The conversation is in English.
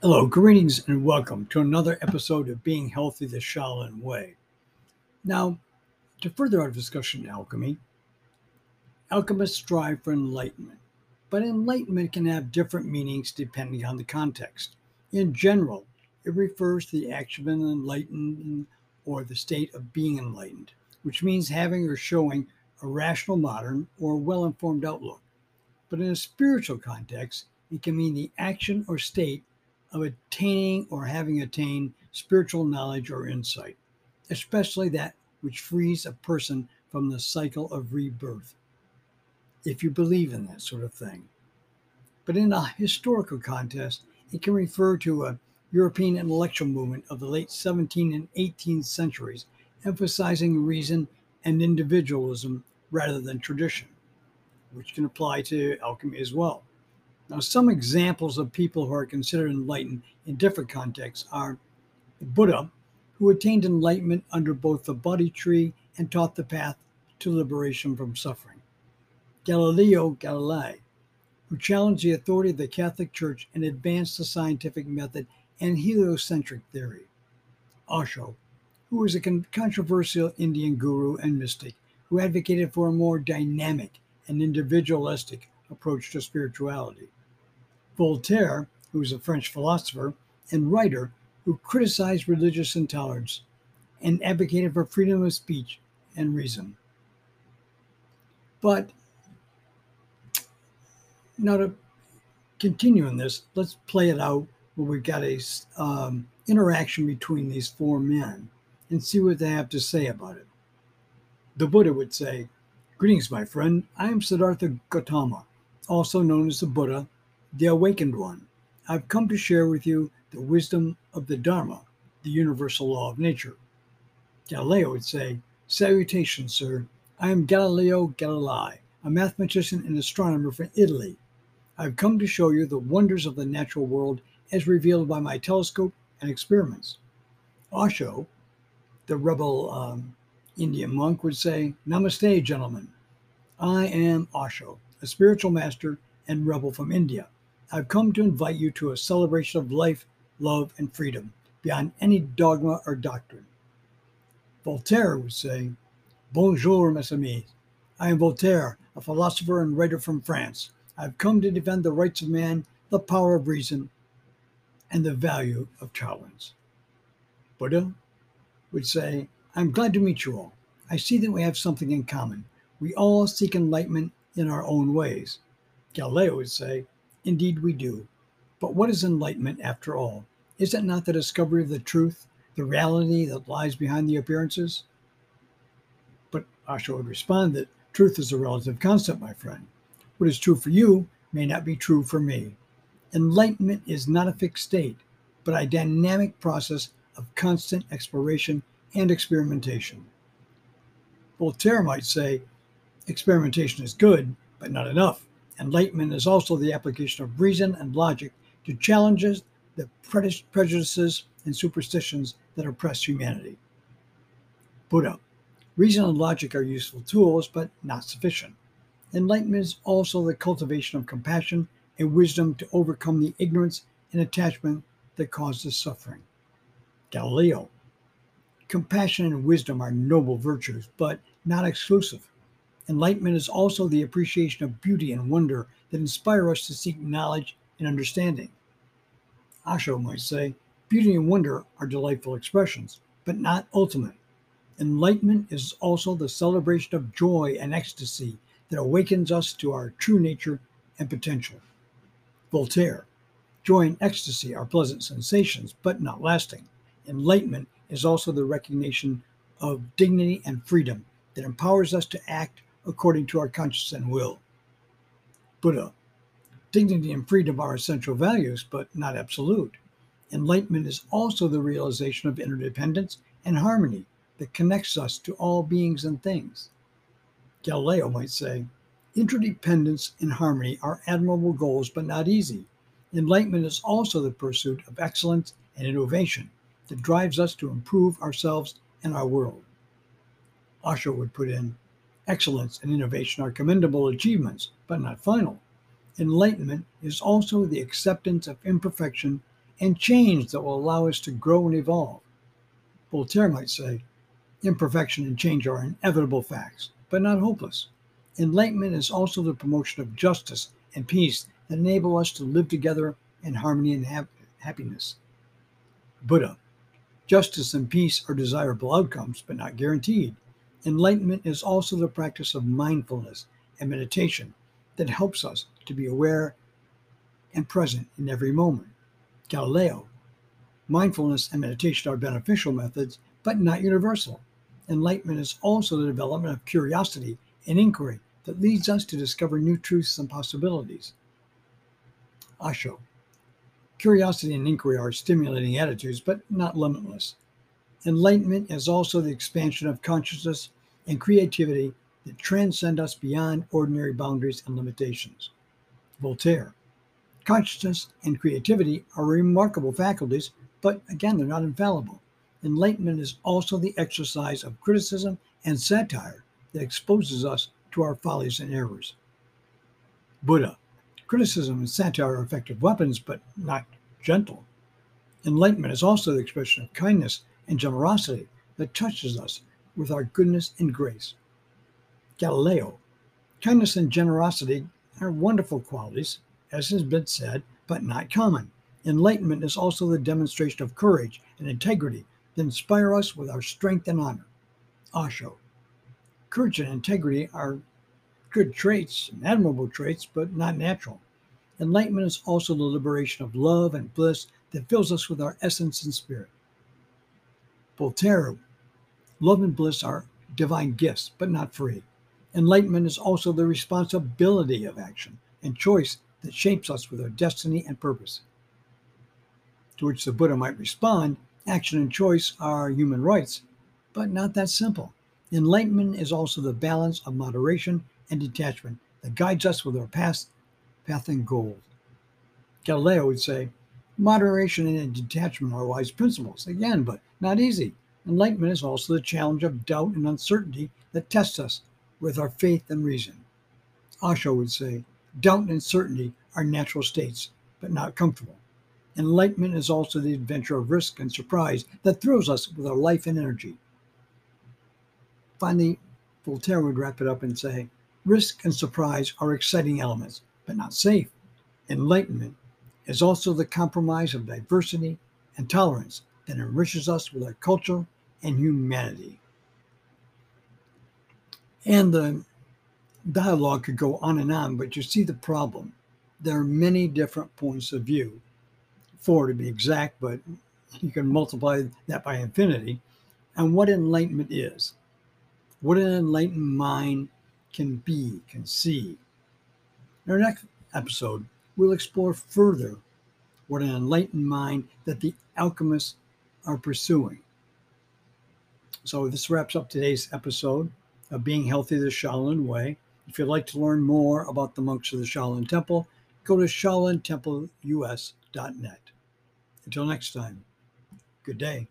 Hello, greetings, and welcome to another episode of Being Healthy the Shaolin Way. Now, to further our discussion in alchemy, alchemists strive for enlightenment, but enlightenment can have different meanings depending on the context. In general, it refers to the action of enlightenment or the state of being enlightened, which means having or showing a rational, modern, or well informed outlook. But in a spiritual context, it can mean the action or state of attaining or having attained spiritual knowledge or insight, especially that which frees a person from the cycle of rebirth, if you believe in that sort of thing. But in a historical context, it can refer to a European intellectual movement of the late 17th and 18th centuries, emphasizing reason and individualism rather than tradition, which can apply to alchemy as well. Now, some examples of people who are considered enlightened in different contexts are Buddha, who attained enlightenment under both the Bodhi tree and taught the path to liberation from suffering. Galileo Galilei, who challenged the authority of the Catholic Church and advanced the scientific method and heliocentric theory. Osho, who was a controversial Indian guru and mystic who advocated for a more dynamic and individualistic approach to spirituality. Voltaire, who was a French philosopher and writer who criticized religious intolerance and advocated for freedom of speech and reason. But now to continue in this, let's play it out where we've got a um, interaction between these four men and see what they have to say about it. The Buddha would say, Greetings, my friend. I am Siddhartha Gautama, also known as the Buddha the awakened one. I've come to share with you the wisdom of the Dharma, the universal law of nature. Galileo would say, Salutations, sir. I am Galileo Galilei, a mathematician and astronomer from Italy. I've come to show you the wonders of the natural world as revealed by my telescope and experiments. Osho, the rebel um, Indian monk, would say, Namaste, gentlemen. I am Osho, a spiritual master and rebel from India. I've come to invite you to a celebration of life, love, and freedom beyond any dogma or doctrine. Voltaire would say, Bonjour, mes amis. I am Voltaire, a philosopher and writer from France. I've come to defend the rights of man, the power of reason, and the value of tolerance. Buddha would say, I'm glad to meet you all. I see that we have something in common. We all seek enlightenment in our own ways. Galileo would say, Indeed, we do. But what is enlightenment after all? Is it not the discovery of the truth, the reality that lies behind the appearances? But Osho would respond that truth is a relative concept, my friend. What is true for you may not be true for me. Enlightenment is not a fixed state, but a dynamic process of constant exploration and experimentation. Voltaire might say experimentation is good, but not enough. Enlightenment is also the application of reason and logic to challenges the prejudices and superstitions that oppress humanity. Buddha. Reason and logic are useful tools, but not sufficient. Enlightenment is also the cultivation of compassion and wisdom to overcome the ignorance and attachment that causes suffering. Galileo. Compassion and wisdom are noble virtues, but not exclusive. Enlightenment is also the appreciation of beauty and wonder that inspire us to seek knowledge and understanding. Osho might say, beauty and wonder are delightful expressions, but not ultimate. Enlightenment is also the celebration of joy and ecstasy that awakens us to our true nature and potential. Voltaire, joy and ecstasy are pleasant sensations, but not lasting. Enlightenment is also the recognition of dignity and freedom that empowers us to act according to our conscience and will. Buddha. Dignity and freedom are essential values, but not absolute. Enlightenment is also the realization of interdependence and harmony that connects us to all beings and things. Galileo might say, Interdependence and harmony are admirable goals, but not easy. Enlightenment is also the pursuit of excellence and innovation that drives us to improve ourselves and our world. Osho would put in, Excellence and innovation are commendable achievements, but not final. Enlightenment is also the acceptance of imperfection and change that will allow us to grow and evolve. Voltaire might say, imperfection and change are inevitable facts, but not hopeless. Enlightenment is also the promotion of justice and peace that enable us to live together in harmony and ha- happiness. Buddha, justice and peace are desirable outcomes, but not guaranteed. Enlightenment is also the practice of mindfulness and meditation that helps us to be aware and present in every moment. Galileo, mindfulness and meditation are beneficial methods, but not universal. Enlightenment is also the development of curiosity and inquiry that leads us to discover new truths and possibilities. Osho, curiosity and inquiry are stimulating attitudes, but not limitless. Enlightenment is also the expansion of consciousness and creativity that transcend us beyond ordinary boundaries and limitations. Voltaire. Consciousness and creativity are remarkable faculties, but again, they're not infallible. Enlightenment is also the exercise of criticism and satire that exposes us to our follies and errors. Buddha. Criticism and satire are effective weapons, but not gentle. Enlightenment is also the expression of kindness and generosity that touches us with our goodness and grace. Galileo. Kindness and generosity are wonderful qualities, as has been said, but not common. Enlightenment is also the demonstration of courage and integrity that inspire us with our strength and honor. Osho. Courage and integrity are good traits and admirable traits, but not natural. Enlightenment is also the liberation of love and bliss that fills us with our essence and spirit. Voltaire. Love and bliss are divine gifts, but not free. Enlightenment is also the responsibility of action and choice that shapes us with our destiny and purpose. To which the Buddha might respond action and choice are human rights, but not that simple. Enlightenment is also the balance of moderation and detachment that guides us with our past path and goal. Galileo would say, moderation and detachment are wise principles, again, but not easy. Enlightenment is also the challenge of doubt and uncertainty that tests us with our faith and reason. Osho would say, doubt and uncertainty are natural states, but not comfortable. Enlightenment is also the adventure of risk and surprise that thrills us with our life and energy. Finally, Voltaire would wrap it up and say, risk and surprise are exciting elements, but not safe. Enlightenment is also the compromise of diversity and tolerance that enriches us with our culture and humanity. And the dialogue could go on and on, but you see the problem. There are many different points of view, four to be exact, but you can multiply that by infinity, and what enlightenment is, what an enlightened mind can be, can see. In our next episode, we'll explore further what an enlightened mind that the alchemists are pursuing. So, this wraps up today's episode of Being Healthy the Shaolin Way. If you'd like to learn more about the monks of the Shaolin Temple, go to shaolintempleus.net. Until next time, good day.